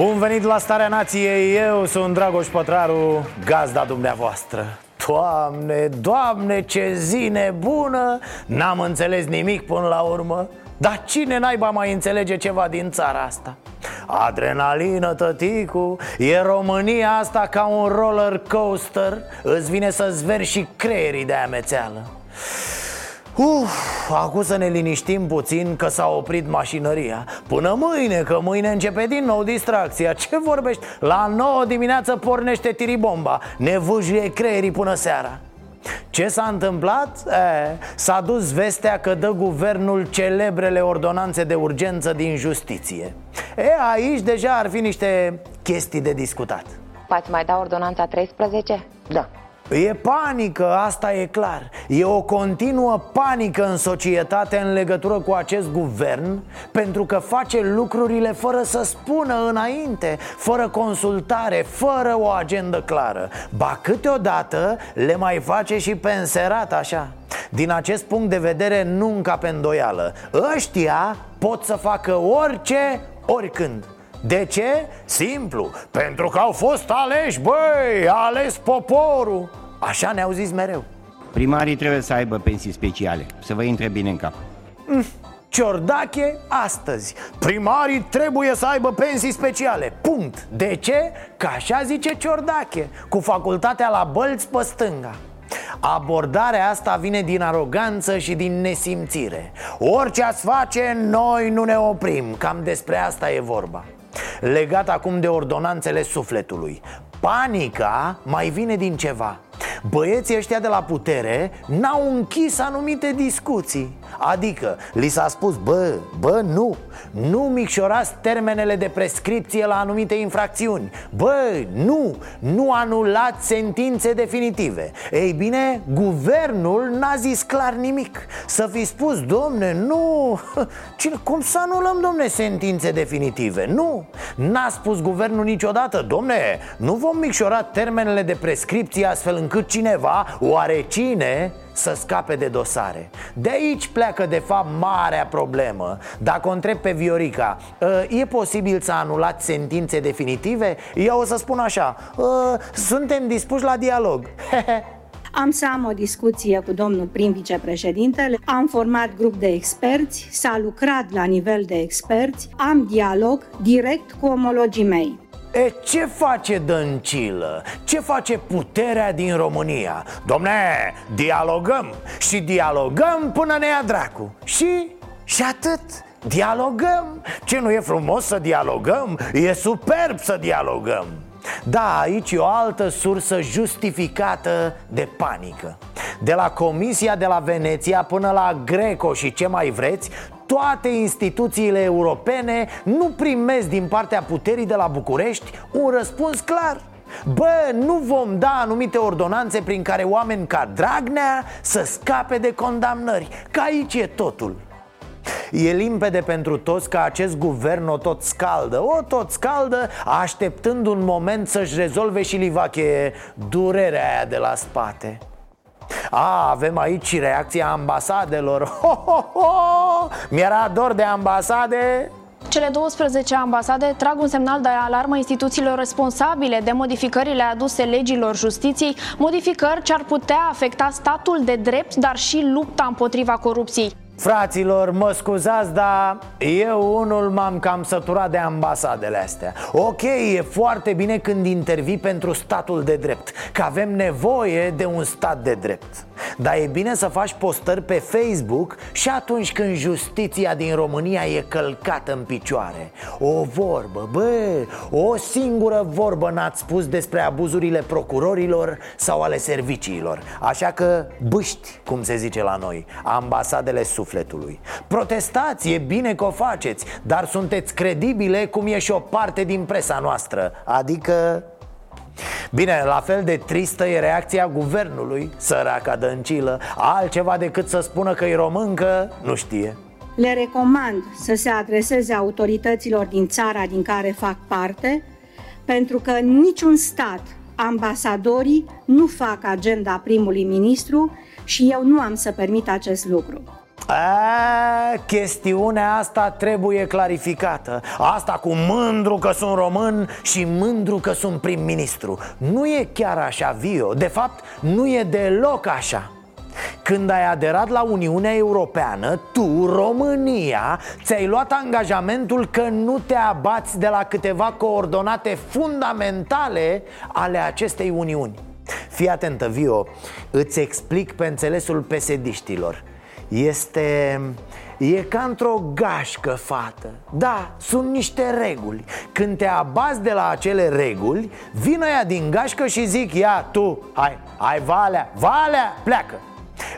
Bun venit la Starea Nației, eu sunt Dragoș Pătraru, gazda dumneavoastră. Doamne, doamne, ce zi nebună! N-am înțeles nimic până la urmă. Dar cine naiba mai înțelege ceva din țara asta? Adrenalină, tăticu E România asta ca un roller coaster. Îți vine să-ți vergi și creierii de amețeală Uf, acum să ne liniștim puțin că s-a oprit mașinăria. Până mâine, că mâine începe din nou distracția. Ce vorbești? La 9 dimineață pornește tiribomba. Ne vâjuie creierii până seara. Ce s-a întâmplat? E, s-a dus vestea că dă guvernul celebrele ordonanțe de urgență din justiție. E, aici deja ar fi niște chestii de discutat. Poți mai da ordonanța 13? Da E panică, asta e clar. E o continuă panică în societate în legătură cu acest guvern Pentru că face lucrurile fără să spună înainte Fără consultare, fără o agendă clară. Ba câteodată le mai face și pe înserat așa. Din acest punct de vedere nu încape îndoială. Ăștia pot să facă orice, oricând. De ce? Simplu, pentru că au fost aleși, băi, ales poporul Așa ne-au zis mereu. Primarii trebuie să aibă pensii speciale Să vă intre bine în cap. Ciordache astăzi. Primarii trebuie să aibă pensii speciale. Punct. De ce? Că așa zice Ciordache Cu facultatea la bălți pe stânga. Abordarea asta vine din aroganță și din nesimțire. Orice ați face, noi nu ne oprim. Cam despre asta e vorba. Legat acum de ordonanțele sufletului. Panica mai vine din ceva Băieții ăștia de la putere n-au închis anumite discuții. Adică li s-a spus, bă, bă, nu. Nu micșorați termenele de prescripție la anumite infracțiuni. Bă, nu, nu anulați sentințe definitive. Ei bine, guvernul n-a zis clar nimic. Să fi spus, domne, nu. Cine, Cum să anulăm, domne, sentințe definitive? Nu, n-a spus guvernul niciodată Domne, nu vom micșora termenele de prescripție astfel încât cineva, oare cine, să scape de dosare De aici pleacă de fapt marea problemă Dacă o întreb pe Viorica ă, E posibil să anulați sentințe definitive? Eu o să spun așa ă, Suntem dispuși la dialog Am să am o discuție cu domnul prim vicepreședintele, am format grup de experți, s-a lucrat la nivel de experți, am dialog direct cu omologii mei. E, ce face Dăncilă? Ce face puterea din România? Domne, dialogăm și dialogăm până ne ia dracu Și, și atât Dialogăm Ce nu e frumos să dialogăm? E superb să dialogăm da, aici e o altă sursă justificată de panică De la Comisia de la Veneția până la Greco și ce mai vreți toate instituțiile europene nu primesc din partea puterii de la București un răspuns clar. Bă, nu vom da anumite ordonanțe prin care oameni ca Dragnea să scape de condamnări Că aici e totul. E limpede pentru toți că acest guvern o tot scaldă O tot scaldă așteptând un moment să-și rezolve și livache durerea aia de la spate a, avem aici și reacția ambasadelor ho, ho, ho! Mi-era dor de ambasade cele 12 ambasade trag un semnal de alarmă instituțiilor responsabile de modificările aduse legilor justiției, modificări ce ar putea afecta statul de drept, dar și lupta împotriva corupției. Fraților, mă scuzați, dar eu unul m-am cam săturat de ambasadele astea. Ok, e foarte bine când intervii pentru statul de drept Că avem nevoie de un stat de drept. Dar e bine să faci postări pe Facebook și atunci când justiția din România e călcată în picioare. O vorbă, bă, o singură vorbă n-ați spus despre abuzurile procurorilor sau ale serviciilor. Așa că bâști, cum se zice la noi, ambasadele suflet sufletului. Protestați, e bine că o faceți Dar sunteți credibile cum e și o parte din presa noastră. Adică Bine, la fel de tristă e reacția guvernului, săraca dăncilă. Altceva decât să spună că e româncă, nu știe. Le recomand să se adreseze autorităților din țara din care fac parte Pentru că în niciun stat ambasadorii nu fac agenda primului ministru și eu nu am să permit acest lucru. A, chestiunea asta trebuie clarificată. Asta cu mândru că sunt român și mândru că sunt prim-ministru. Nu e chiar așa, Vio. De fapt, nu e deloc așa. Când ai aderat la Uniunea Europeană, tu, România, ți-ai luat angajamentul că nu te abați de la câteva coordonate fundamentale ale acestei Uniuni. Fii atentă, Vio, îți explic pe înțelesul pesediștilor este... E ca într-o gașcă, fată. Da, sunt niște reguli. Când te abazi de la acele reguli Vin ea din gașcă și zic Ia, tu, hai, hai, Valea, Valea, pleacă.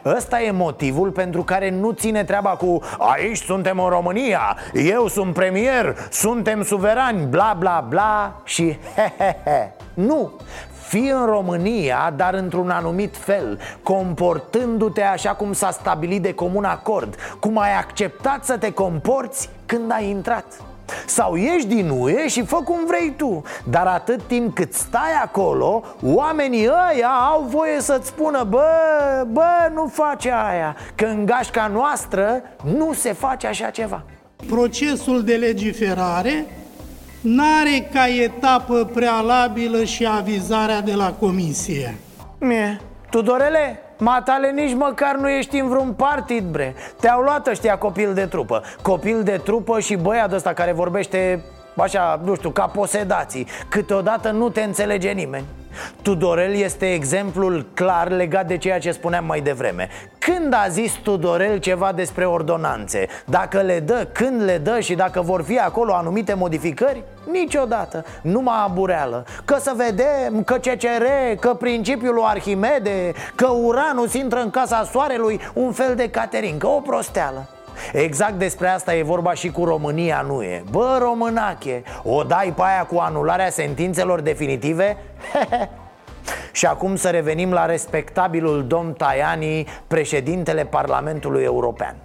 Ăsta e motivul pentru care nu ține treaba cu Aici suntem în România, eu sunt premier, suntem suverani, bla bla bla și he he he. Nu, Fii în România, dar într-un anumit fel Comportându-te așa cum s-a stabilit de comun acord Cum ai acceptat să te comporți când ai intrat. Sau ieși din UE și fă cum vrei tu Dar atât timp cât stai acolo Oamenii ăia au voie să-ți spună Bă, bă, nu face aia Că în gașca noastră nu se face așa ceva. Procesul de legiferare n-are ca etapă prealabilă și avizarea de la comisie. Mie, Tudorele, matale nici măcar nu ești în vreun partid, bre. Te-au luat ăștia copil de trupă. Copil de trupă și băiat ăsta care vorbește așa, nu știu, ca posedații. Câteodată nu te înțelege nimeni Tudorel este exemplul clar legat de ceea ce spuneam mai devreme. Când a zis Tudorel ceva despre ordonanțe? Dacă le dă, când le dă și dacă vor fi acolo anumite modificări? Niciodată, numai abureală. Că să vedem, că CCR, că principiul lui Arhimede Că Uranus intră în casa soarelui Un fel de catering, că o prosteală Exact despre asta e vorba și cu România nu e Bă, românache, o dai pe aia cu anularea sentințelor definitive? și acum să revenim la respectabilul domn Tajani, președintele Parlamentului European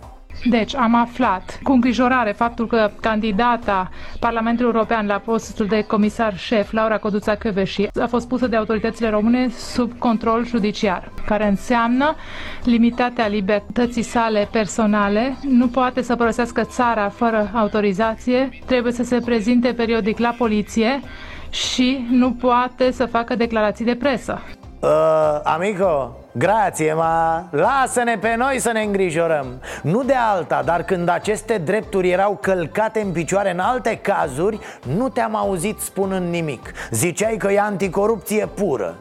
deci am aflat cu îngrijorare faptul că candidata Parlamentului European la postul de comisar șef, Laura Coduța Căveși, a fost pusă de autoritățile române sub control judiciar, care înseamnă limitatea libertății sale personale, nu poate să părăsească țara fără autorizație, trebuie să se prezinte periodic la poliție și nu poate să facă declarații de presă. Uh, amico, grație, ma! Lasă-ne pe noi să ne îngrijorăm. Nu de alta, dar când aceste drepturi erau călcate în picioare în alte cazuri Nu te-am auzit spunând nimic. Ziceai că e anticorupție pură.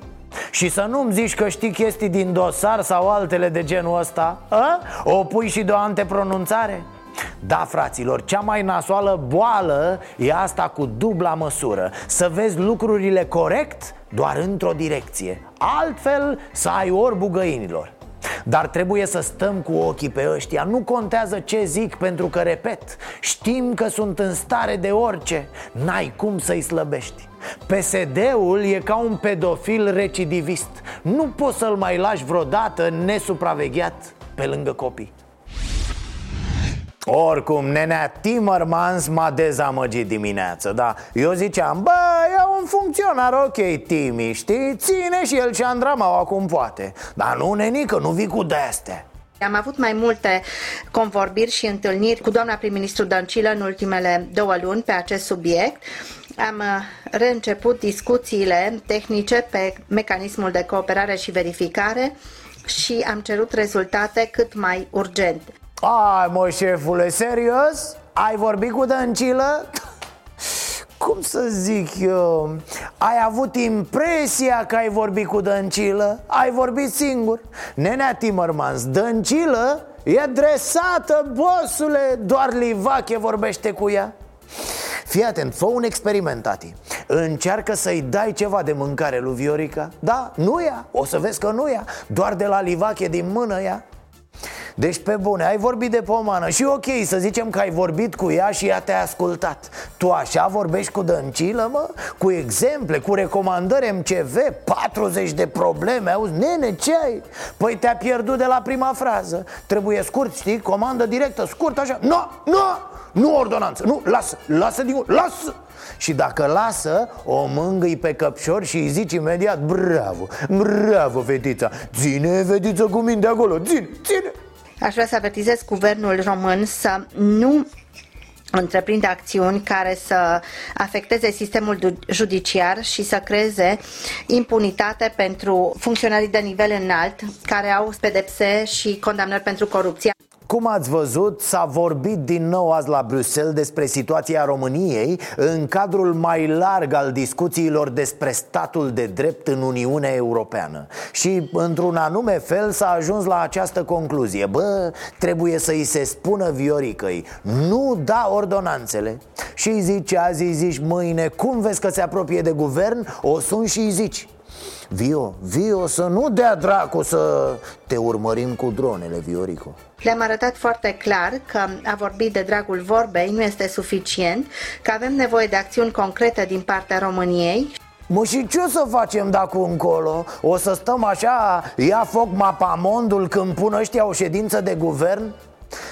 Și să nu-mi zici că știi chestii din dosar sau altele de genul ăsta a? O pui și de o antepronunțare? Da, fraților, cea mai nasoală boală e asta cu dubla măsură. Să vezi lucrurile corect doar într-o direcție. Altfel să ai orbul găinilor. Dar trebuie să stăm cu ochii pe ăștia. Nu contează ce zic pentru că, repet Știm că sunt în stare de orice. N-ai cum să-i slăbești. PSD-ul e ca un pedofil recidivist. Nu poți să-l mai lași vreodată nesupravegheat pe lângă copii oricum, nenea Timmermans m-a dezamăgit dimineață, da Eu ziceam, bă, e un funcționar ok, Timi, știi? Ține și el ce andrama acum poate Dar nu, nenică, nu vii cu de-astea am avut mai multe convorbiri și întâlniri cu doamna prim-ministru Dăncilă în ultimele două luni pe acest subiect. Am uh, reînceput discuțiile tehnice pe mecanismul de cooperare și verificare și am cerut rezultate cât mai urgente. Ai, mă, șefule, serios? Ai vorbit cu Dăncilă? Cum să zic eu Ai avut impresia că ai vorbit cu Dăncilă? Ai vorbit singur Nenea Timmermans, Dăncilă e dresată, bosule Doar Livache vorbește cu ea Fii atent, fă un experiment, tati Încearcă să-i dai ceva de mâncare lui Viorica Da, nu ea, o să vezi că nu ea Doar de la Livache din mână ea Deci pe bune, ai vorbit de pomană Și ok, să zicem că ai vorbit cu ea și ea te-a ascultat. Tu așa vorbești cu Dăncilă, mă? Cu exemple, cu recomandări MCV 40 de probleme, auzi, nene, ce ai? Păi te-a pierdut de la prima frază. Trebuie scurt, știi, comandă directă, scurt așa. Nu, no, nu, no, nu ordonanță, nu, lasă, lasă din lasă! Și dacă lasă, o mângâi pe căpșor și îi zici imediat Bravo, bravo, fetița Ține, fetiță, cu minte acolo, ține, ține Aș vrea să avertizez guvernul român să nu întreprinde acțiuni care să afecteze sistemul judiciar și să creeze impunitate pentru funcționarii de nivel înalt care au pedepse și condamnări pentru corupție. Cum ați văzut, s-a vorbit din nou azi la Bruxelles despre situația României în cadrul mai larg al discuțiilor despre statul de drept în Uniunea Europeană. Și într-un anume fel s-a ajuns la această concluzie. Bă, trebuie să-i se spună Vioricăi, nu da ordonanțele. Și îi zici azi, îi zici mâine, cum vezi că se apropie de guvern, o sun și îi zici Vio, Vio, să nu dea dracu să te urmărim cu dronele, Viorico le-am arătat foarte clar că a vorbi de dragul vorbei nu este suficient, că avem nevoie de acțiuni concrete din partea României Mă, și ce o să facem dacă încolo? O să stăm așa, ia foc mapamondul când pun ăștia o ședință de guvern?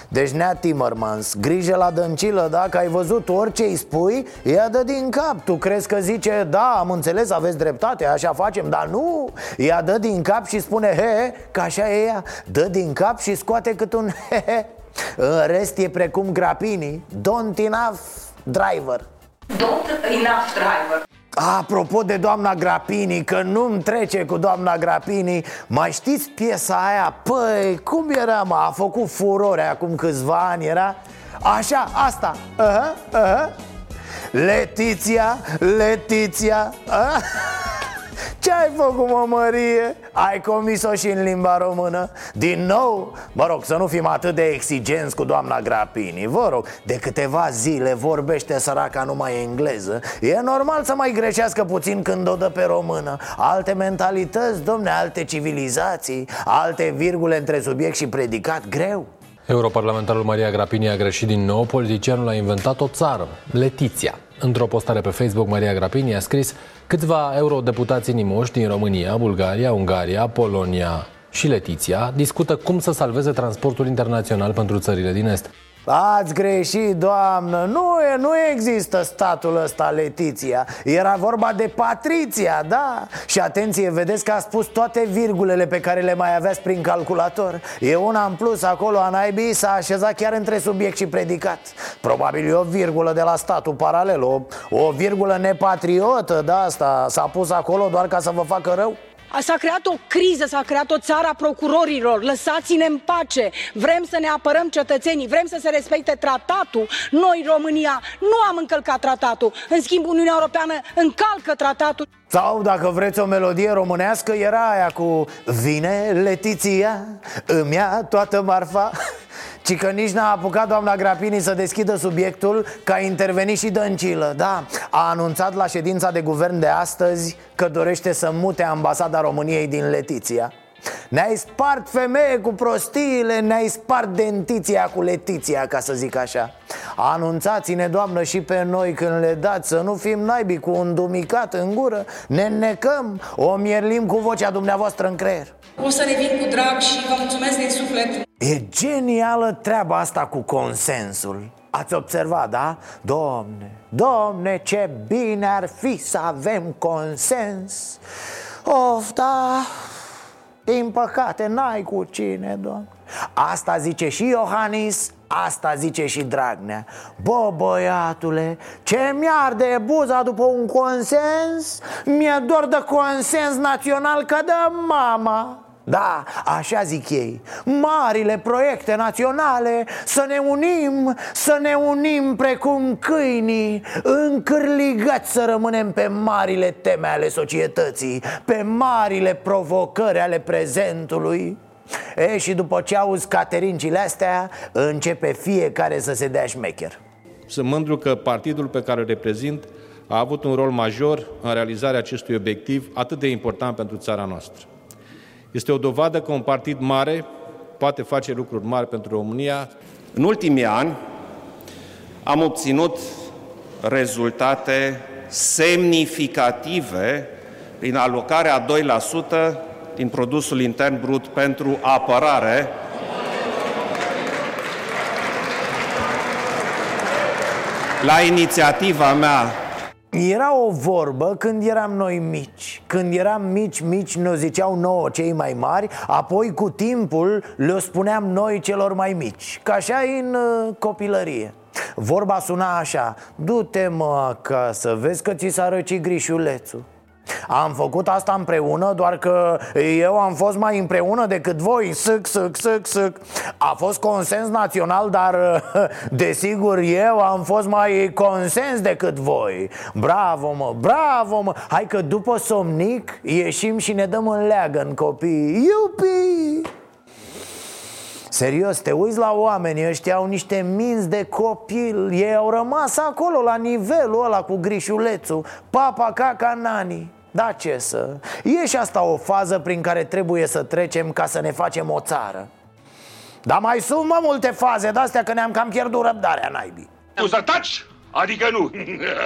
Deci Nea Timmermans, grijă la dăncilă, dacă ai văzut orice îi spui, ea dă din cap. Tu crezi că zice, da, am înțeles, aveți dreptate, așa facem. Dar nu, ea dă din cap și spune he, că așa e ea. Dă din cap și scoate cât un he, he. În rest e precum grapini Don't enough driver. Don't enough driver Apropo de doamna Grapini, că nu-mi trece cu doamna Grapini Mai știți piesa aia? Păi, cum era, mă? A făcut furore acum câțiva ani, era? Așa, asta uh-huh, uh-huh. Letiția, Letiția uh-huh. Ce ai făcut, mă, Mărie? Ai comis-o și în limba română? Din nou? Mă rog, să nu fim atât de exigenți cu doamna Grapini Vă rog, de câteva zile vorbește săraca numai engleză E normal să mai greșească puțin când o dă pe română Alte mentalități, domne, alte civilizații Alte virgule între subiect și predicat, greu Europarlamentarul Maria Grapini a greșit din nou, politicianul a inventat o țară, Letiția. Într-o postare pe Facebook, Maria Grapini a scris Câțiva eurodeputați inimoși din România, Bulgaria, Ungaria, Polonia și Letiția discută cum să salveze transportul internațional pentru țările din Est. Ați greșit, doamnă, nu, e, nu există statul ăsta, Letiția. Era vorba de Patriția, da? Și atenție, vedeți că a spus toate virgulele pe care le mai aveați prin calculator. E una în plus acolo, a naibii s-a așezat chiar între subiect și predicat. Probabil e o virgulă de la statul paralel O, o virgulă nepatriotă, da, asta S-a pus acolo doar ca să vă facă rău S-a creat o criză, s-a creat o țară a procurorilor. Lăsați-ne în pace. Vrem să ne apărăm cetățenii, vrem să se respecte tratatul. Noi, România, nu am încălcat tratatul. În schimb, Uniunea Europeană încalcă tratatul. Sau, dacă vreți o melodie românească, era aia cu Vine Letiția, îmi ia toată marfa ci că nici n-a apucat doamna Grapini să deschidă subiectul Că a intervenit și Dăncilă Da, a anunțat la ședința de guvern de astăzi Că dorește să mute ambasada României din Letiția ne-ai spart femeie cu prostiile, ne-ai spart dentiția cu letiția, ca să zic așa. Anunțați-ne, doamnă, și pe noi când le dați Să nu fim naibii cu un dumicat în gură. Ne necăm, o mierlim cu vocea dumneavoastră în creier. O să revin cu drag și vă mulțumesc din suflet. E genială treaba asta cu consensul. Ați observat, da? Domne, domne, ce bine ar fi să avem consens. Of, da, din păcate, n-ai cu cine, doamne Asta zice și Iohannis, asta zice și Dragnea. Bă, băiatule, ce mi-arde buza după un consens? Mi-e doar de consens național ca de mama da, așa zic ei. Marile proiecte naționale Să ne unim, să ne unim precum câinii Încârligați să rămânem pe marile teme ale societății Pe marile provocări ale prezentului. E, și după ce auzi caterincile astea Începe fiecare să se dea șmecher. Sunt mândru că partidul pe care îl reprezint a avut un rol major în realizarea acestui obiectiv atât de important pentru țara noastră. Este o dovadă că un partid mare poate face lucruri mari pentru România. În ultimii ani am obținut rezultate semnificative prin alocarea 2% din produsul intern brut pentru apărare, la inițiativa mea era o vorbă când eram noi mici. Când eram mici, mici ne ziceau nouă cei mai mari Apoi cu timpul le spuneam noi celor mai mici Ca așa în uh, copilărie. Vorba suna așa Du-te mă acasă, vezi că ți s-a răcit grișulețul am făcut asta împreună, doar că eu am fost mai împreună decât voi. Sâc, sâc, sâc, sâc. A fost consens național, dar desigur eu am fost mai consens decât voi. Bravo mă, bravo mă. Hai că după somnic ieșim și ne dăm în leagă în copii. Iupi! Serios, te uiți la oameni ăștia au niște minți de copil. Ei au rămas acolo la nivelul ăla cu grișulețul Papa, caca, nani da ce să? E și asta o fază prin care trebuie să trecem ca să ne facem o țară. Dar mai sunt mă multe faze de-astea că ne-am cam pierdut răbdarea naibii. Tu să taci? Adică nu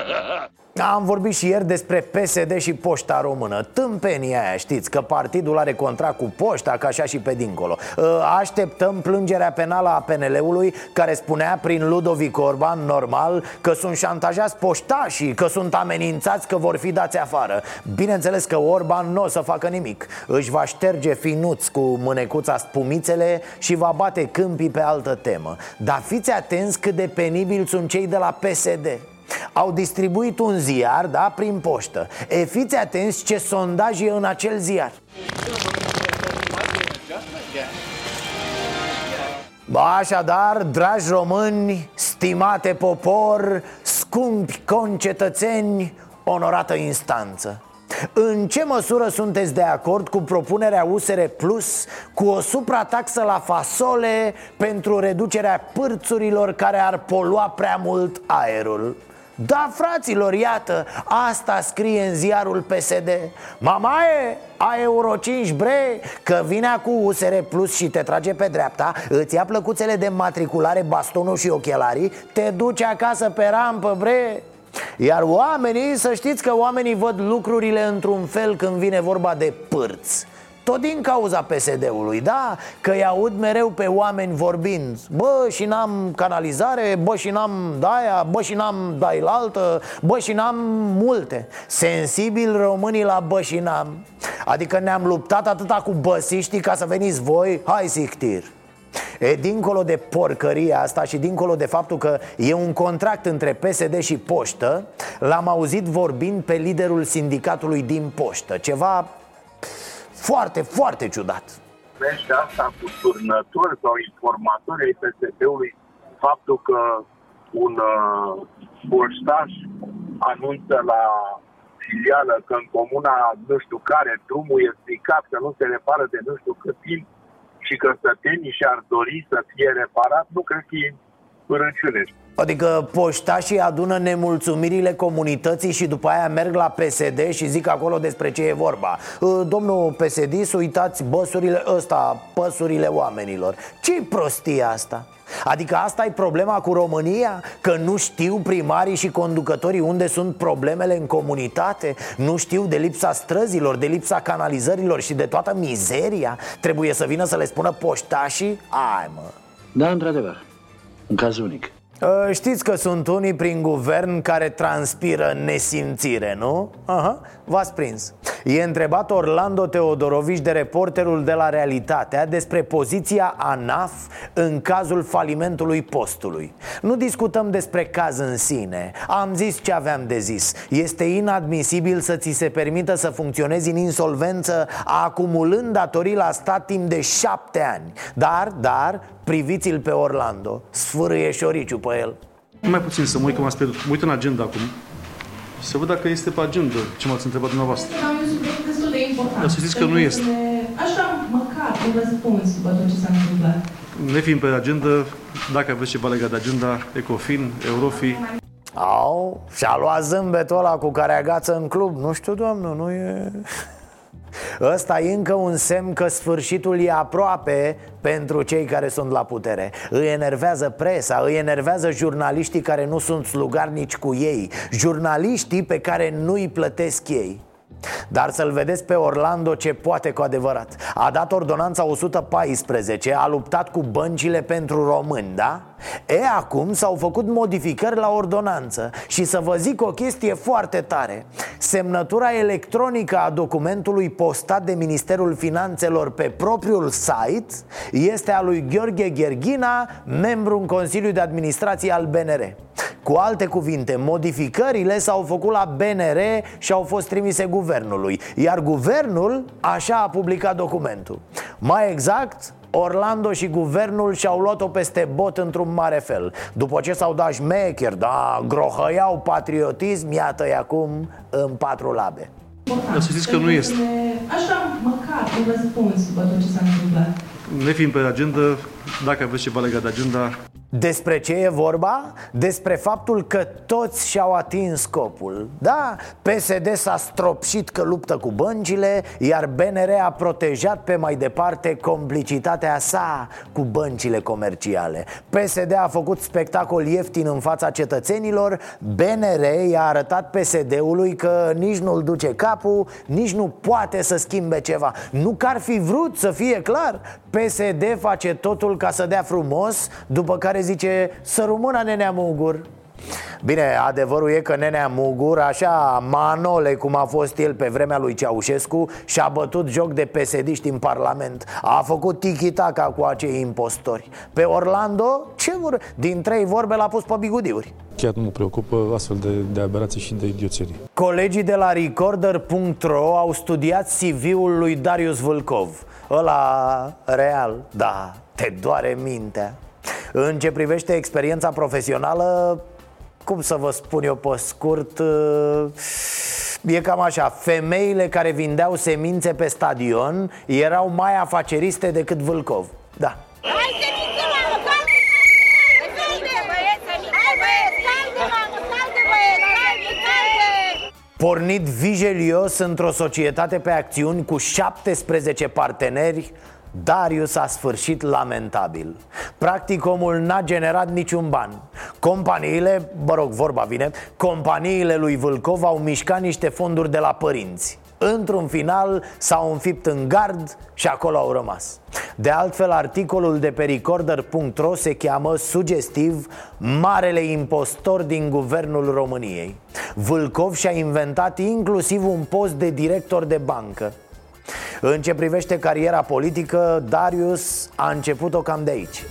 Am vorbit și ieri despre PSD și poșta română. Tâmpenia aia, știți, că partidul are contract cu poșta, ca așa și pe dincolo. Ă, Așteptăm plângerea penală a PNL-ului Care spunea prin Ludovic Orban, normal Că sunt șantajați poștașii Că sunt amenințați că vor fi dați afară. Bineînțeles că Orban nu o să facă nimic. Își va șterge finuți cu mânecuța spumițele Și va bate câmpii pe altă temă. Dar fiți atenți cât de penibil sunt cei de la PSD au distribuit un ziar, da, prin poștă E, fiți atenți ce sondaj e în acel ziar Așadar, dragi români, stimate popor, scumpi concetățeni, onorată instanță în ce măsură sunteți de acord cu propunerea USR Plus cu o suprataxă la fasole pentru reducerea pârțurilor care ar polua prea mult aerul? Da, fraților, iată, asta scrie în ziarul PSD Mamaie, a Euro 5, bre, că vine cu USR Plus și te trage pe dreapta Îți ia plăcuțele de matriculare, bastonul și ochelarii Te duce acasă pe rampă, bre. Iar oamenii, să știți că oamenii văd lucrurile într-un fel când vine vorba de pârți tot din cauza PSD-ului, da? Că îi aud mereu pe oameni vorbind Bă, și n-am canalizare, bă, și n-am daia, bă, și n-am dai altă Bă, și n-am multe. Sensibil românii la bă și n-am. Adică ne-am luptat atâta cu băsiștii ca să veniți voi? Hai, sictir. E, dincolo de porcăria asta și dincolo de faptul că e un contract între PSD și poștă L-am auzit vorbind pe liderul sindicatului din poștă. Ceva foarte, foarte ciudat. Numește asta cu turnători sau informatori ai PSP-ului faptul că un uh, poștaș anunță la filială că în comuna nu știu care drumul e stricat, că nu se repară de nu știu cât timp și că sătenii și-ar dori să fie reparat, nu cred că e părăciune. Adică poștașii adună nemulțumirile comunității și după aia merg la PSD și zic acolo despre ce e vorba ă, Domnul PSD, uitați băsurile ăsta, păsurile oamenilor ce prostie asta? Adică asta e problema cu România? Că nu știu primarii și conducătorii unde sunt problemele în comunitate? Nu știu de lipsa străzilor, de lipsa canalizărilor și de toată mizeria? Trebuie să vină să le spună poștașii? Ai mă Da, într-adevăr, un caz unic Ă, știți că sunt unii prin guvern care transpiră nesimțire, nu? Aha, v-ați prins E întrebat Orlando Teodorovici de reporterul de la Realitatea despre poziția ANAF în cazul falimentului postului. Nu discutăm despre caz în sine. Am zis ce aveam de zis. Este inadmisibil să ți se permită să funcționezi în insolvență acumulând datorii la stat timp de șapte ani. Dar, dar, priviți-l pe Orlando. Sfârâie șoriciu pe el. Mai puțin să mă uit, că m-ați pierdut. Mă uit în agenda acum. Să văd dacă este pe agenda ce m-ați întrebat dumneavoastră. Am un subiect destul de important. Dar să știți că nu este. Așa, măcar, un răspuns după tot ce s-a întâmplat. Ne fiind pe agenda, dacă aveți ceva legat de agenda, Ecofin, Eurofi, Au, și-a luat zâmbetul ăla cu care agață în club Nu știu, doamnă, nu e... Ăsta e încă un semn că sfârșitul e aproape pentru cei care sunt la putere. Îi enervează presa, îi enervează jurnaliștii care nu sunt slugarnici cu ei Jurnaliștii pe care nu îi plătesc ei. Dar să-l vedeți pe Orlando ce poate cu adevărat. A dat ordonanța 114, a luptat cu băncile pentru români, da? E, acum s-au făcut modificări la ordonanță Și să vă zic o chestie foarte tare. Semnătura electronică a documentului postat de Ministerul Finanțelor pe propriul site Este a lui Gheorghe Gherghina, membru în Consiliul de Administrație al BNR cu alte cuvinte, modificările s-au făcut la BNR și au fost trimise guvernului Iar guvernul așa a publicat documentul. Mai exact, Orlando și guvernul și-au luat-o peste bot într-un mare fel. După ce s-au dat șmecher, da, grohăiau patriotism, iată-i acum în patru labe. Dar să știți că nu este. Așa, măcar un răspuns după tot ce s-a întâmplat. Ne fiind pe agenda, dacă aveți ceva legat de agenda, despre ce e vorba? Despre faptul că toți și-au atins scopul. Da, PSD s-a stropșit că luptă cu băncile Iar BNR a protejat pe mai departe complicitatea sa cu băncile comerciale. PSD a făcut spectacol ieftin în fața cetățenilor BNR i-a arătat PSD-ului că nici nu-l duce capul Nici nu poate să schimbe ceva. Nu că ar fi vrut să fie clar PSD face totul ca să dea frumos După care zice să rămână nenea Mugur. Bine, adevărul e că Nenea Mugur, așa manole cum a fost el pe vremea lui Ceaușescu Și-a bătut joc de pesediști în Parlament. A făcut tiki-taka cu acei impostori. Pe Orlando, ce vor? Din trei vorbe l-a pus pe bigudiuri Chiar nu mă preocupă astfel de, de aberații și de idioțenii. Colegii de la Recorder.ro au studiat CV-ul lui Darius Vâlcov. Ăla real, da, te doare mintea În ce privește experiența profesională, cum să vă spun eu pe scurt E cam așa, femeile care vindeau semințe pe stadion erau mai afaceriste decât Vâlcov Da, Hai semințe, mamă, calde! Calde, băieți, semințe, băieți, calde, mamă, calde, băieți, calde, calde! Pornit vigelios într-o societate pe acțiuni cu 17 parteneri Darius a sfârșit lamentabil. Practic omul n-a generat niciun ban. Companiile, mă rog, vorba vine Companiile lui Vâlcov au mișcat niște fonduri de la părinți. Într-un final s-au înfipt în gard și acolo au rămas. De altfel, articolul de pe recorder.ro se cheamă sugestiv Marele impostor din guvernul României. Vâlcov și-a inventat inclusiv un post de director de bancă în ce privește cariera politică, Darius a început-o cam de aici.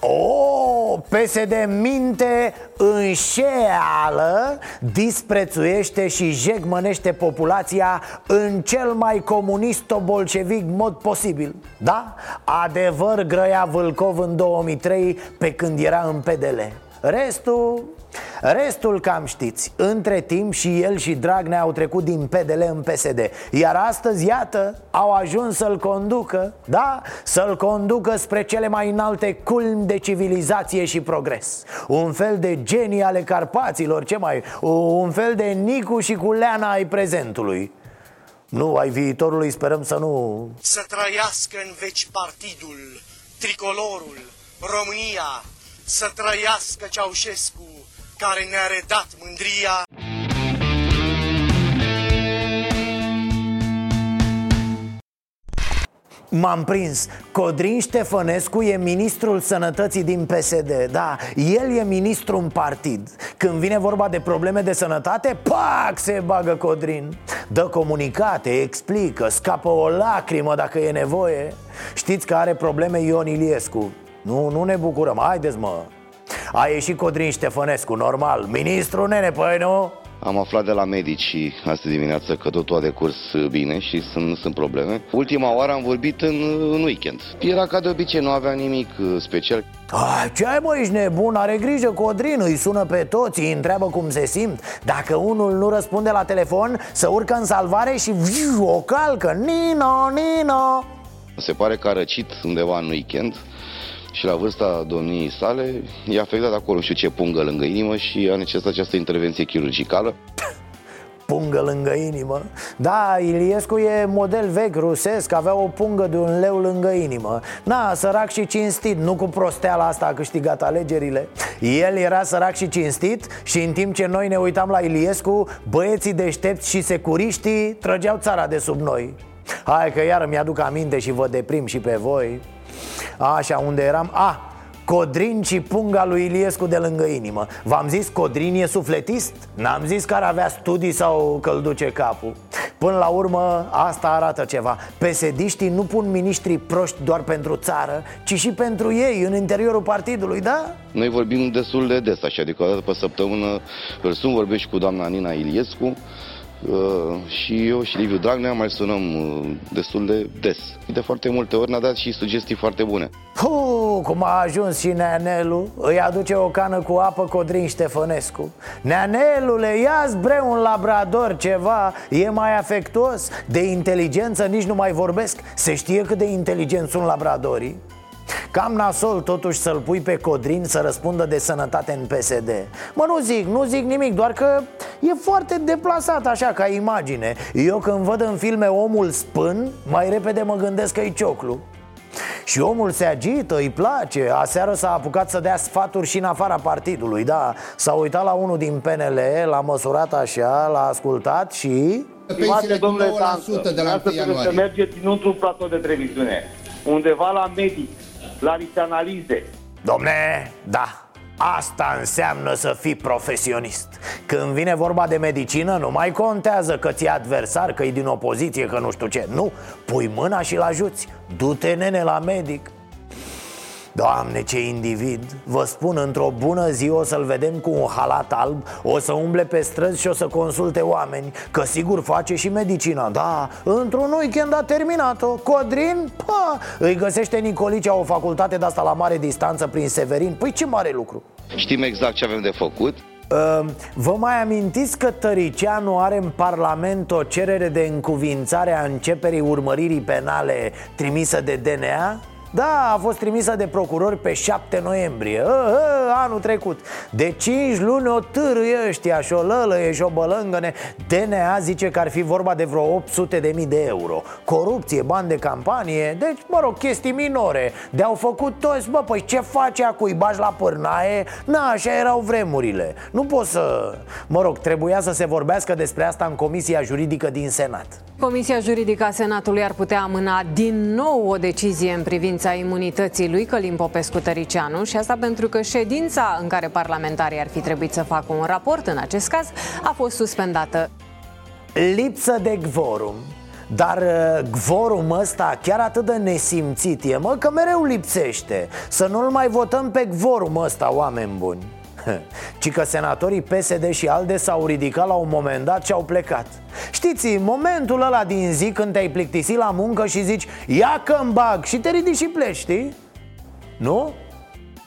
O, PSD minte, înșeală, disprețuiește și jegmănește populația în cel mai comunist-bolșevic mod posibil. Da? Adevăr grăia Vâlcov în 2003 pe când era în PDL Restul Restul cam știți. Între timp și el și Dragnea au trecut din PDL în PSD Iar astăzi, iată, au ajuns să-l conducă Da, să-l conducă spre cele mai înalte culmi de civilizație și progres. Un fel de genii ale Carpaților, ce mai... Un fel de Nicu și cu Leana ai prezentului. Nu, ai viitorului sperăm să nu... Să trăiască în veci partidul, tricolorul, România, să trăiască Ceaușescu, care ne-a redat mândria. M-am prins. Codrin Ștefănescu e ministrul sănătății din PSD Da, el e ministru în partid. Când vine vorba de probleme de sănătate Pac, se bagă Codrin. Dă comunicate, explică, scapă o lacrimă dacă e nevoie. Știți că are probleme Ion Iliescu. Nu, nu ne bucurăm, haideți mă A ieșit Codrin Ștefănescu, normal Ministru nene, păi nu? Am aflat de la medici astă dimineață că totul a decurs bine și sunt, sunt probleme. Ultima oară am vorbit în, în weekend. Era ca de obicei, nu avea nimic uh, special. Ah, ce ai mă, ești nebun? Are grijă Codrin, îi sună pe toți, îi întreabă cum se simt Dacă unul nu răspunde la telefon, să urcă în salvare și viu, o calcă Nino, Nino Se pare că a răcit undeva în weekend și la vârsta domniei sale i-a afectat acolo, nu știu ce pungă lângă inimă și a necesitat această intervenție chirurgicală. Pungă lângă inimă? Da, Iliescu e model vechi rusesc Avea o pungă de un leu lângă inimă. Na, sărac și cinstit Nu cu prosteala asta a câștigat alegerile. El era sărac și cinstit Și în timp ce noi ne uitam la Iliescu Băieții deștepți și securiștii Trăgeau țara de sub noi. Hai că iar mi-aduc aminte și vă deprim și pe voi Așa, unde eram? A, Codrin și punga lui Iliescu de lângă inimă V-am zis Codrin e sufletist? N-am zis că ar avea studii sau că duce capul Până la urmă, asta arată ceva Pesediștii nu pun miniștri proști doar pentru țară Ci și pentru ei, în interiorul partidului, da? Noi vorbim destul de des, așa, adică o dată pe săptămână îl sun, vorbești cu doamna Nina Iliescu Uh, și eu și Liviu Dragnea mai sunăm uh, destul de des. De foarte multe ori ne-a dat și sugestii foarte bune. Hu, cum a ajuns și Neanelu Îi aduce o cană cu apă Codrin Ștefănescu Neanelule, ia bre un labrador ceva E mai afectuos De inteligență nici nu mai vorbesc Se știe cât de inteligenți sunt labradorii Cam nasol totuși să-l pui pe Codrin să răspundă de sănătate în PSD Mă, nu zic, nu zic nimic, doar că e foarte deplasat așa ca imagine. Eu când văd în filme omul spân, mai repede mă gândesc că e cioclu. Și omul se agită, îi place. Aseară s-a apucat să dea sfaturi și în afara partidului Da, s-a uitat la unul din PNL L-a măsurat așa, l-a ascultat și... Stimate domnule Tancă, de la să mergeți într-un platou de televiziune. Undeva la medic la niște analize. Domne, da, Asta înseamnă să fii profesionist. Când vine vorba de medicină Nu mai contează că ți adversar Că e din opoziție, că nu știu ce. Nu, pui mâna și-l ajuți Du-te nene la medic Doamne, ce individ! Vă spun, într-o bună zi o să-l vedem cu un halat alb O să umble pe străzi și o să consulte oameni Că sigur face și medicina. Da, într-un weekend a terminat-o. Codrin, pa, îi găsește Nicolicea o facultate de asta la mare distanță prin Severin. Păi ce mare lucru! Știm exact ce avem de făcut. Uh, Vă mai amintiți că Tăricianu are în Parlament o cerere de încuvințare a începerii urmăririi penale trimisă de DNA? Da, a fost trimisă de procurori pe 7 noiembrie. A, a, Anul trecut. De 5 luni o târâie ăștia Și o lălăie și o bălângăne. DNA zice că ar fi vorba de vreo 800 de mii de euro. Corupție, bani de campanie. Deci, mă rog, chestii minore. De-au făcut toți, bă, păi ce face acui bași la pârnaie? Na, așa erau vremurile. Nu pot să... Mă rog, trebuia să se vorbească despre asta în Comisia Juridică din Senat. Comisia Juridică a Senatului ar putea amâna din nou o decizie în privința imunității lui Călim Popescu Tăricianu și asta pentru că ședința în care parlamentarii ar fi trebuit să facă un raport în acest caz a fost suspendată. Lipsă de gvorum. Dar uh, gvorum ăsta chiar atât de nesimțit e, mă, că mereu lipsește. Să nu-l mai votăm pe gvorum ăsta, oameni buni Ci că senatorii PSD și ALDE s-au ridicat la un moment dat și au plecat Știți, momentul ăla din zi când te-ai plictisit la muncă și zici Ia că bag și te ridici și pleci, știi? Nu?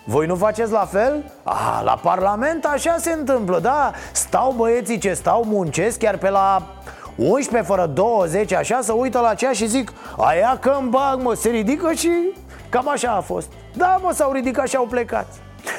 Voi nu faceți la fel? A, la Parlament așa se întâmplă, da Stau băieții ce stau, muncesc chiar pe la 11 fără 20 așa Să uită la ceea și zic Aia că bag, mă, se ridică și cam așa a fost Da, mă, s-au ridicat și au plecat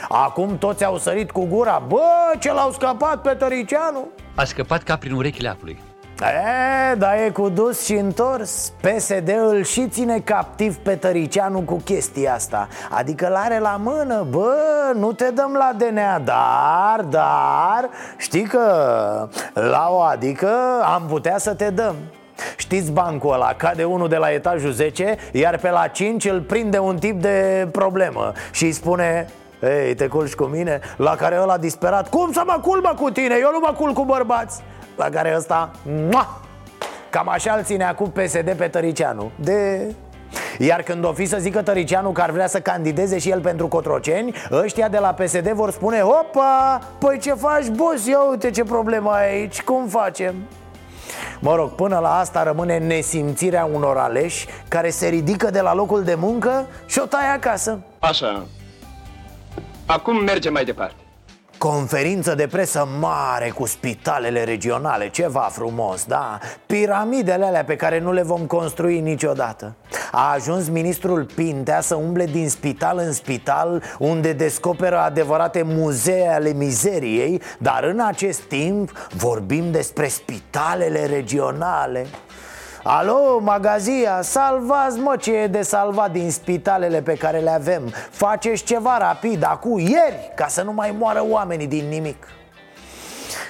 Acum toți au sărit cu gura. Bă, ce l-au scăpat pe Tăricianu? A scăpat ca prin urechile apului. E, da e cu dus și întors. PSD îl și ține captiv pe Tăricianu cu chestia asta. Adică l-are la mână. Bă, nu te dăm la DNA Dar, dar Știi că la o adică am putea să te dăm. Știți bancul ăla, cade unul de la etajul 10 Iar pe la 5 îl prinde un tip de problemă Și îi spune ei, te culci cu mine? La care ăla disperat Cum să mă culc cu tine? Eu nu mă culc cu bărbați La care ăsta mua! Cam așa îl ține acum PSD pe Tăricianu De... Iar când o fi să zică Tăricianu că ar vrea să candideze și el pentru Cotroceni Ăștia de la PSD vor spune Opa, păi ce faci boss? Ia uite ce problemă ai aici, cum facem? Mă rog, până la asta rămâne nesimțirea unor aleși Care se ridică de la locul de muncă și o taie acasă Așa, Acum mergem mai departe. Conferință de presă mare cu spitalele regionale, ceva frumos, da? Piramidele alea pe care nu le vom construi niciodată A ajuns ministrul Pintea să umble din spital în spital Unde descoperă adevărate muzee ale mizeriei Dar în acest timp vorbim despre spitalele regionale Alo, magazia, salvați mă ce e de salvat din spitalele pe care le avem. Faceți ceva rapid, acum, ieri, ca să nu mai moară oamenii din nimic.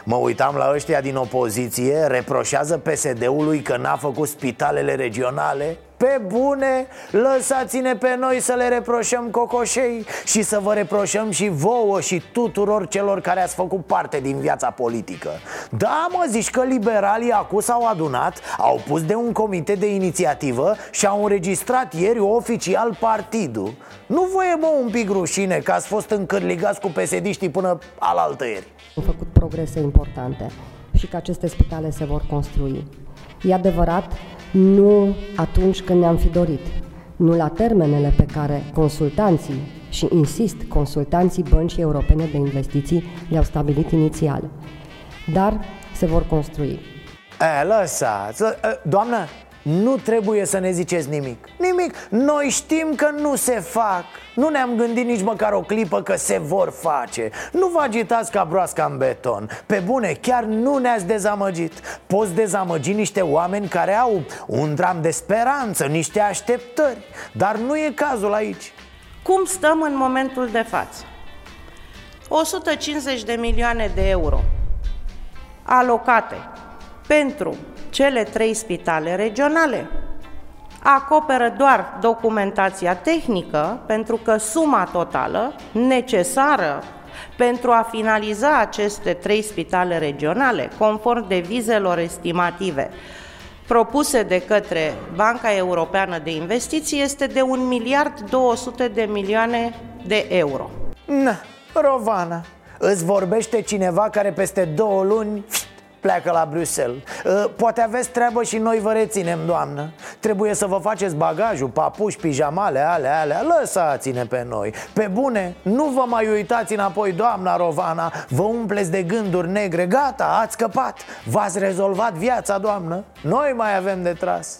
Mă uitam la ăștia din opoziție Reproșează PSD-ului că n-a făcut spitalele regionale pe bune, lăsați-ne pe noi să le reproșăm cocoșei Și să vă reproșăm și vouă și tuturor celor care ați făcut parte din viața politică. Da, mă, zici că liberalii acum s-au adunat Au pus de un comitet de inițiativă Și au înregistrat ieri oficial partidul. Nu voie, mă, un pic rușine că ați fost încârligați cu psd până alaltă ieri? Am făcut progrese importante și că aceste spitale se vor construi. E adevărat nu atunci când ne-am fi dorit, nu la termenele pe care consultanții, și insist, consultanții Băncii Europene de Investiții le-au stabilit inițial, dar se vor construi. E, lăsați, doamnă, nu trebuie să ne ziceți nimic. Nimic, noi știm că nu se fac. Nu ne-am gândit nici măcar o clipă că se vor face. Nu vă agitați ca broasca în beton. Pe bune, chiar nu ne-ați dezamăgit. Poți dezamăgi niște oameni care au un dram de speranță Niște așteptări. Dar nu e cazul aici. Cum stăm în momentul de față? 150 de milioane de euro alocate pentru cele trei spitale regionale. Acoperă doar documentația tehnică, pentru că suma totală necesară pentru a finaliza aceste trei spitale regionale, conform devizelor estimative propuse de către Banca Europeană de Investiții, este de 1 miliard 200 de milioane de euro. Na, Rovana, îți vorbește cineva care peste două luni pleacă la Bruxelles. Uh, Poate aveți treabă și noi vă reținem, doamnă. Trebuie să vă faceți bagajul, papuși, pijamale, alea, alea Lăsați-ne pe noi. Pe bune, nu vă mai uitați înapoi, doamna Rovana. Vă umpleți de gânduri negre. Gata, ați scăpat V-ați rezolvat viața, doamnă. Noi mai avem de tras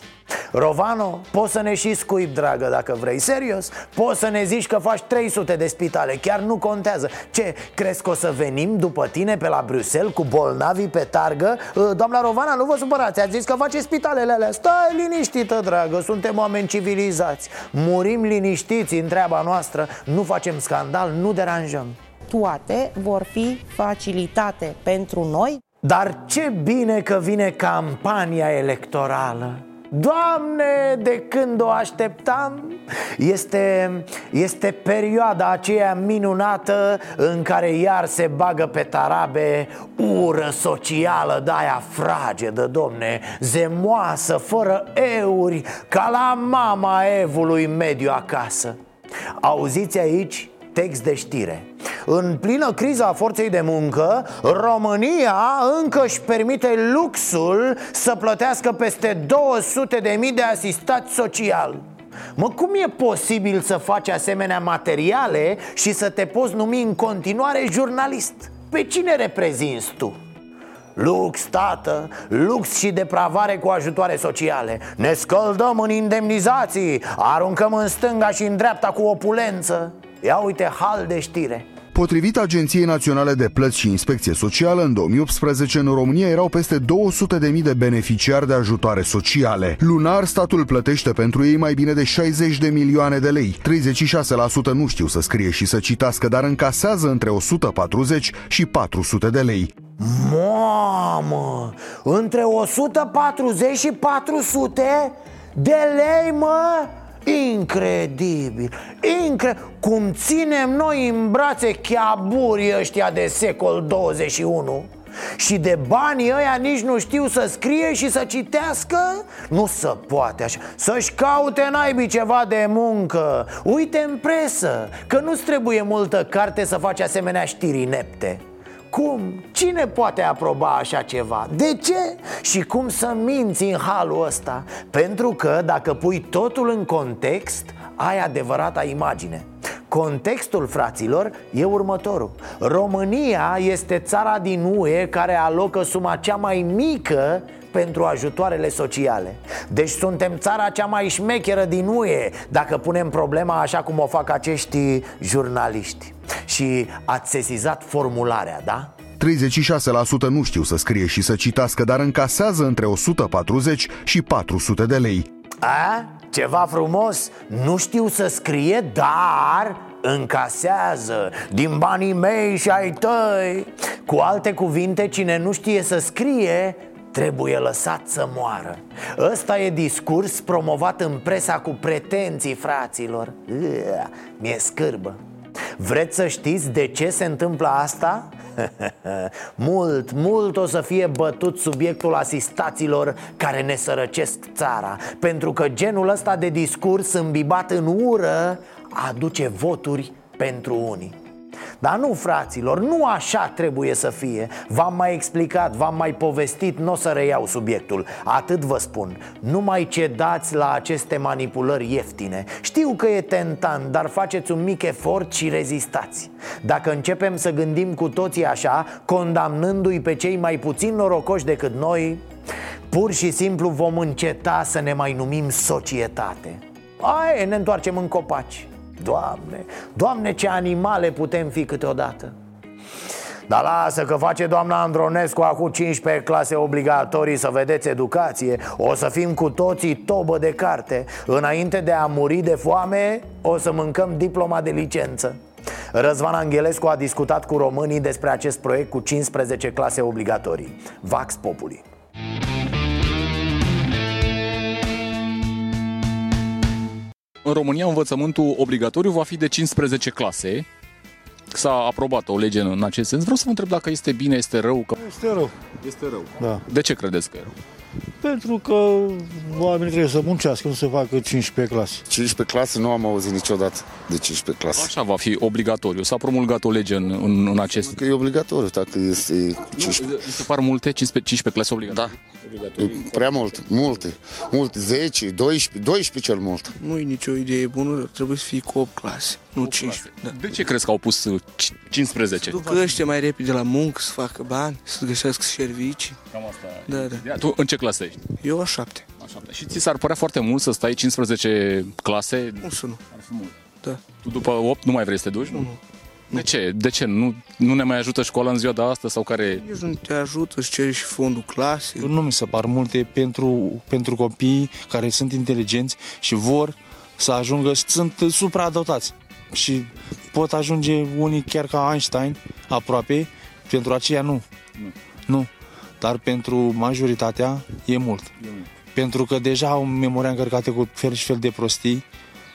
Rovano, poți să ne și scuip, dragă, dacă vrei. Serios, poți să ne zici că faci 300 de spitale Chiar nu contează. Ce, crezi că o să venim după tine pe la Bruxelles cu bolnavii pe targă? Ă, doamna Rovana, nu vă supărați, ați zis că face spitalele alea. Stai liniștită, dragă, suntem oameni civilizați. Murim liniștiți în treaba noastră. Nu facem scandal, nu deranjăm. Toate vor fi facilitate pentru noi. Dar ce bine că vine campania electorală Doamne, de când o așteptam este, este perioada aceea minunată în care iar se bagă pe tarabe ură socială de aia fragedă, domne Zemoasă, fără euri, ca la mama evului mediu acasă. Auziți aici text de știre în plină criza a forței de muncă, România încă își permite luxul să plătească peste 200 de mii de asistați social Mă, cum e posibil să faci asemenea materiale și să te poți numi în continuare jurnalist? Pe cine reprezinți tu? Lux, tată, lux și depravare cu ajutoare sociale Ne scăldăm în indemnizații, aruncăm în stânga și în dreapta cu opulență Ia uite hal de știre Potrivit Agenției Naționale de Plăți și Inspecție Socială, în 2018 în România erau peste 200.000 de beneficiari de ajutoare sociale. Lunar, statul plătește pentru ei mai bine de 60 de milioane de lei. 36% nu știu să scrie și să citească, dar încasează între 140 și 400 de lei. Mamă! Între 140 și 400 de lei, mă? Incredibil, incre... Cum ținem noi în brațe chiaburii ăștia de secol 21 și de banii ăia nici nu știu să scrie și să citească? Nu se poate așa. Să-și caute naibii ceva de muncă. Uite în presă Că nu-ți trebuie multă carte să faci asemenea știri nepte cum? Cine poate aproba așa ceva? De ce? Și cum să minți în halul ăsta? Pentru că dacă pui totul în context, ai adevărata imagine Contextul, fraților, e următorul România este țara din UE care alocă suma cea mai mică pentru ajutoarele sociale Deci suntem țara cea mai șmecheră din UE Dacă punem problema așa cum o fac acești jurnaliști Și ați sesizat formularea, da? 36% nu știu să scrie și să citească, dar încasează între 140 și 400 de lei. A? Ceva frumos? Nu știu să scrie, dar încasează din banii mei și ai tăi Cu alte cuvinte, cine nu știe să scrie trebuie lăsat să moară. Ăsta e discurs promovat în presa cu pretenții, fraților. Ua, Mi-e scârbă. Vreți să știți de ce se întâmplă asta? mult, mult o să fie bătut subiectul asistaților care ne sărăcesc țara Pentru că genul ăsta de discurs îmbibat în ură aduce voturi pentru unii dar nu, fraților, nu așa trebuie să fie. V-am mai explicat, v-am mai povestit, nu o să reiau subiectul. Atât vă spun, nu mai cedați la aceste manipulări ieftine. Știu că e tentant, dar faceți un mic efort și rezistați. Dacă începem să gândim cu toții așa, condamnându-i pe cei mai puțin norocoși decât noi Pur și simplu vom înceta să ne mai numim societate. Aia, ne întoarcem în copaci Doamne, Doamne ce animale putem fi câteodată. Dar lasă că face doamna Andronescu acum 15 clase obligatorii să vedeți educație. O să fim cu toții tobă de carte. Înainte de a muri de foame o să mâncăm diploma de licență. Răzvan Anghelescu a discutat cu românii despre acest proiect cu 15 clase obligatorii. Vax Populi În România învățământul obligatoriu va fi de 15 clase. S-a aprobat o lege în acest sens. Vreau să vă întreb dacă este bine, este rău. Că... Este rău. Este rău. Da. De ce credeți că e rău? Pentru că oamenii trebuie să muncească, nu se facă 15 clase. 15 clase nu am auzit niciodată de 15 clase. Așa va fi obligatoriu. S-a promulgat o lege în, în, în acest... Că e obligatoriu, dacă este 15... Nu, se par multe 15, 15 clase obligatorii? Da. E prea mult, multe. Multe, 10, 12, 12 cel mult. Nu e nicio idee bună, trebuie să fii cu 8 clase, nu 15. Da. De ce crezi că au pus uh, 15? Ducă ăștia mai repede la muncă, să facă bani, să găsească servicii. Cam asta. Da, da. Ia, tu în ce clasă ești? Eu a șapte. A șapte. Și ți s-ar părea foarte mult să stai 15 clase? Nu să nu. Ar fi mult. Da. Tu după 8 nu mai vrei să te duci? Nu, nu. De ce? De ce? Nu, nu ne mai ajută școala în ziua de astăzi sau care... Nici nu te ajută, îți ceri și fondul clase. Nu mi se par multe pentru, pentru copii care sunt inteligenți și vor să ajungă, sunt supradotați și pot ajunge unii chiar ca Einstein aproape, pentru aceia nu. Nu. Nu. Dar pentru majoritatea e mult. E mult. Pentru că deja au memoria încărcată cu fel și fel de prostii.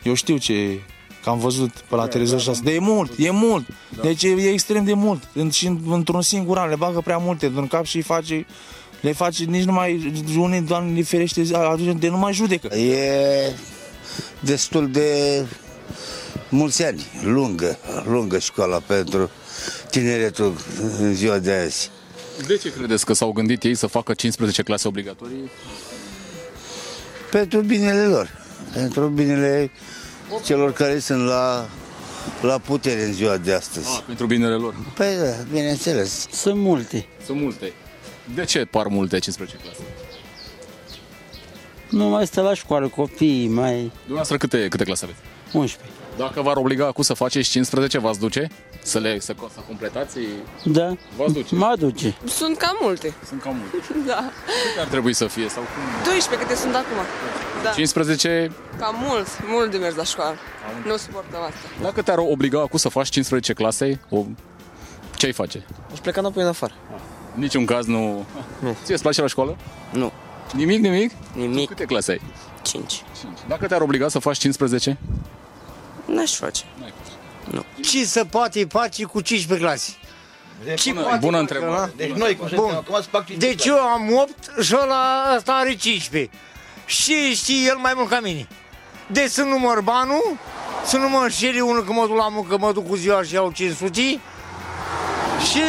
Eu știu ce că am văzut pe la Da, televizor da, și asta. da. De e mult, e mult. Da. Deci e, e extrem de mult. În, și în- într-un singur an le bagă prea multe în cap și îi face le face nici nu mai unii doamne le ferește aduce de nu mai judecă. E destul de mulți ani, lungă, lungă școala pentru tineretul în ziua de azi. De ce credeți că s-au gândit ei să facă 15 clase obligatorii? Pentru binele lor, pentru binele celor care sunt la, la putere în ziua de astăzi. Ah, pentru binele lor. Păi da, bineînțeles. Sunt multe. Sunt multe. De ce par multe 15 clase? Nu mai stă la școală copiii, mai Dumneavoastră câte, câte clase aveți? 11. Dacă v-ar obliga acum să faceți 15, v-ați duce? Să le să, să completați? Da. V-ați duce? Mă duce. Sunt cam multe. Sunt cam multe. Da. Câte ar trebui să fie? Sau cum? 12 câte sunt acum. Da. 15, Cam mult, mult de mers la școală. Nu suportăm asta. dacă te-ar obliga acum să faci 15 clase, o... ce ai face? Aș pleca înapoi în afară. Niciun caz nu... Nu. Ție îți place la școală? Nu. Nimic, nimic? Nimic. Câte clase ai? 5. Dacă te-ar obliga să faci 15? N-aș face. Nu. Ce se poate face cu 15 clase? Ce bună- poate bună face, întrebare. da? Deci noi, cum suntem Bun. acum, să fac 15 Deci eu am 8 și ăla ăsta are 15. Și știe el mai mult ca mine. Deci să număr banul, să nu mă înșeli unul că mă duc la muncă, mă duc cu ziua și iau 500 și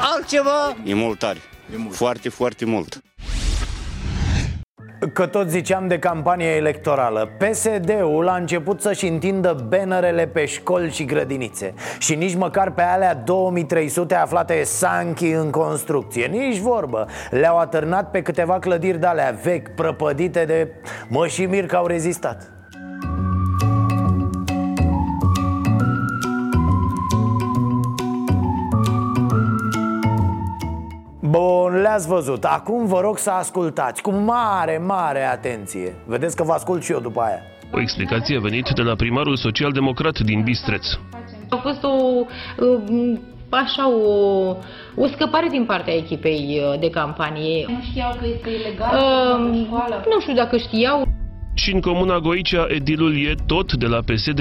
altceva E mult tare. E mult. Foarte, foarte mult. Că tot ziceam de campania electorală. PSD-ul a început să-și întindă bannerele pe școli și grădinițe. Și nici măcar pe alea 2300 aflate sanchi în construcție. Nici vorbă. Le-au atârnat pe câteva clădiri de-alea vechi, prăpădite de... Mă și mir că au rezistat Bun, le-ați văzut. Acum vă rog să ascultați cu mare, mare atenție. Vedeți că vă ascult și eu după aia. O explicație a venit de la primarul social-democrat din Bistreț. A fost o, um, așa, o, o scăpare din partea echipei uh, de campanie. Nu știau că este ilegal Um, în școală? nu știu dacă știau. Și în comuna Goicea, edilul e tot de la PSD.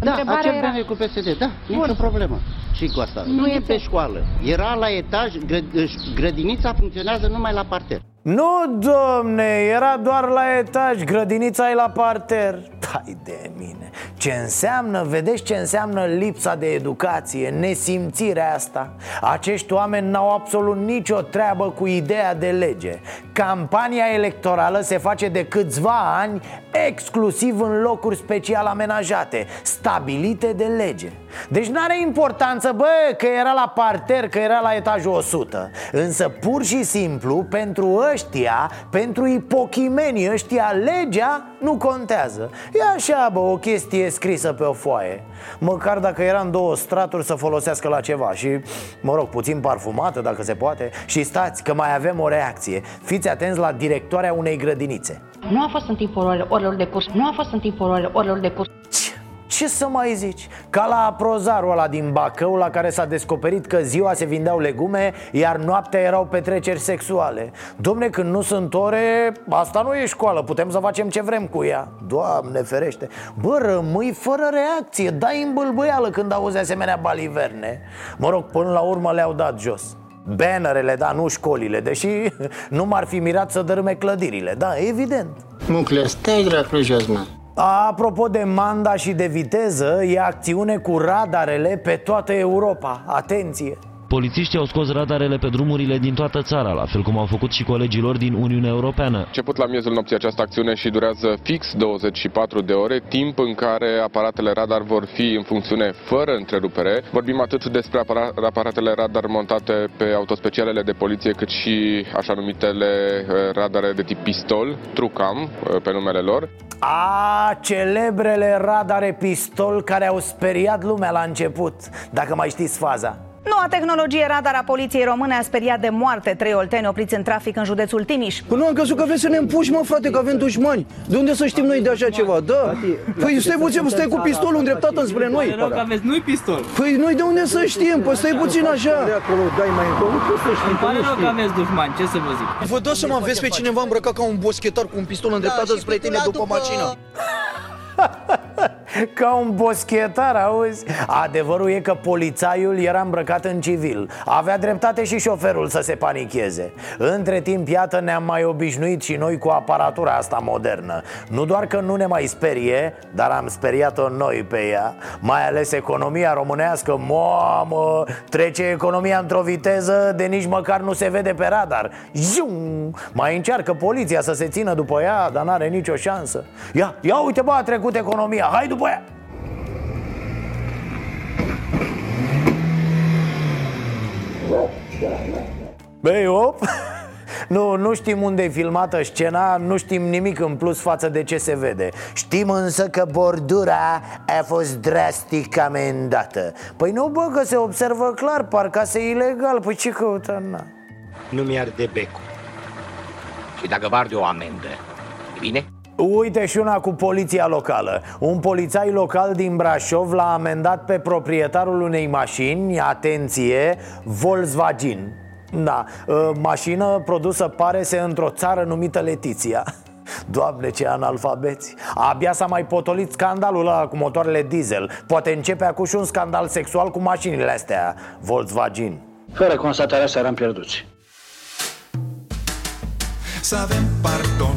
Da, Întrebarea acel era- era... cu PSD, da, nicio problemă. Și cu asta. Nu e pe școală. Era la etaj, gră- grădinița funcționează numai la parter. Nu, domne, era doar la etaj, grădinița e la parter Hai de mine Ce înseamnă, vedeți ce înseamnă lipsa de educație, nesimțirea asta Acești oameni n-au absolut nicio treabă cu ideea de lege Campania electorală se face de câțiva ani exclusiv în locuri special amenajate Stabilite de lege. Deci n-are importanță, bă, că era la parter, că era la etajul 100 Însă pur și simplu, pentru ăștia, pentru ipochimenii ăștia, legea nu contează. E așa, bă, o chestie scrisă pe o foaie. Măcar dacă era în două straturi să folosească la ceva Și, mă rog, puțin parfumată dacă se poate. Și stați că mai avem o reacție. Fiți atenți la directoarea unei grădinițe. Nu a fost în timpul orelor, orelor de curs. Nu a fost în timpul orelor, orelor de curs. Ce să mai zici? Ca la prozarul ăla din Bacău La care s-a descoperit că ziua se vindeau legume Iar noaptea erau petreceri sexuale. Domne, când nu sunt ore, asta nu e școală Putem să facem ce vrem cu ea. Doamne ferește. Bă, rămâi fără reacție Dai în bâlbâială când auzi asemenea baliverne. Mă rog, până la urmă le-au dat jos. Bannerele, da, nu școlile Deși nu m-ar fi mirat să dărâme clădirile Da, evident Mucle, stai dracu jos, mă. Apropo de manda și de viteză, e acțiune cu radarele pe toată Europa. Atenție! Polițiștii au scos radarele pe drumurile din toată țara, la fel cum au făcut și colegilor din Uniunea Europeană. început la miezul nopții această acțiune și durează fix 24 de ore, timp în care aparatele radar vor fi în funcțiune fără întrerupere. Vorbim atât despre apara- aparatele radar montate pe autospecialele de poliție, cât și așa numitele eh, radare de tip pistol, Trucam, eh, pe numele lor. A, celebrele radare pistol care au speriat lumea la început Dacă mai știți faza Noua tehnologie radar a poliției române a speriat de moarte trei olteni opriți în trafic în județul Timiș. Păi nu am crezut că vreți să ne împuși, mă, frate, că avem dușmani. De unde să știm noi de așa ceva? Da. Păi stai puțin, stai cu pistolul îndreptat înspre noi. Pare rău că aveți nu-i pistol. Păi noi de unde să știm? Păi stai puțin așa. acolo, dai mai încolo, nu poți să știi. Îmi pare rău că aveți dușmani, ce să vă zic. Vă dați seama, vezi pe cineva îmbrăcat ca un boschetar cu un pistol îndreptat înspre tine după mașină. Ca un boschetar, auzi? Adevărul e că polițaiul era îmbrăcat în civil. Avea dreptate și șoferul să se panicheze. Între timp, iată, ne-am mai obișnuit și noi cu aparatura asta modernă. Nu doar că nu ne mai sperie, dar am speriat-o noi pe ea. Mai ales economia românească, mamă! Trece economia într-o viteză de nici măcar nu se vede pe radar. Zium! Mai încearcă poliția să se țină după ea, dar n-are nicio șansă. Ia, ia uite bă, a trecut economia, hai după ea Băi, op. Nu, nu știm unde e filmată scena, nu știm nimic în plus față de ce se vede. Știm însă că bordura a fost drastic amendată. Păi nu, bă, că se observă clar, parcase ilegal. Păi ce căută, na? Nu mi-arde becul. Și dacă vă arde o amendă, e bine? Uite și una cu poliția locală. Un polițai local din Brașov l-a amendat pe proprietarul unei mașini, atenție, Volkswagen. Da, ă, mașină produsă pare se într-o țară numită Letiția. Doamne, ce analfabeți! Abia s-a mai potolit scandalul ăla cu motoarele diesel. Poate începe acum și un scandal sexual cu mașinile astea. Volkswagen. Fără constatarea să eram pierduți. Să avem pardon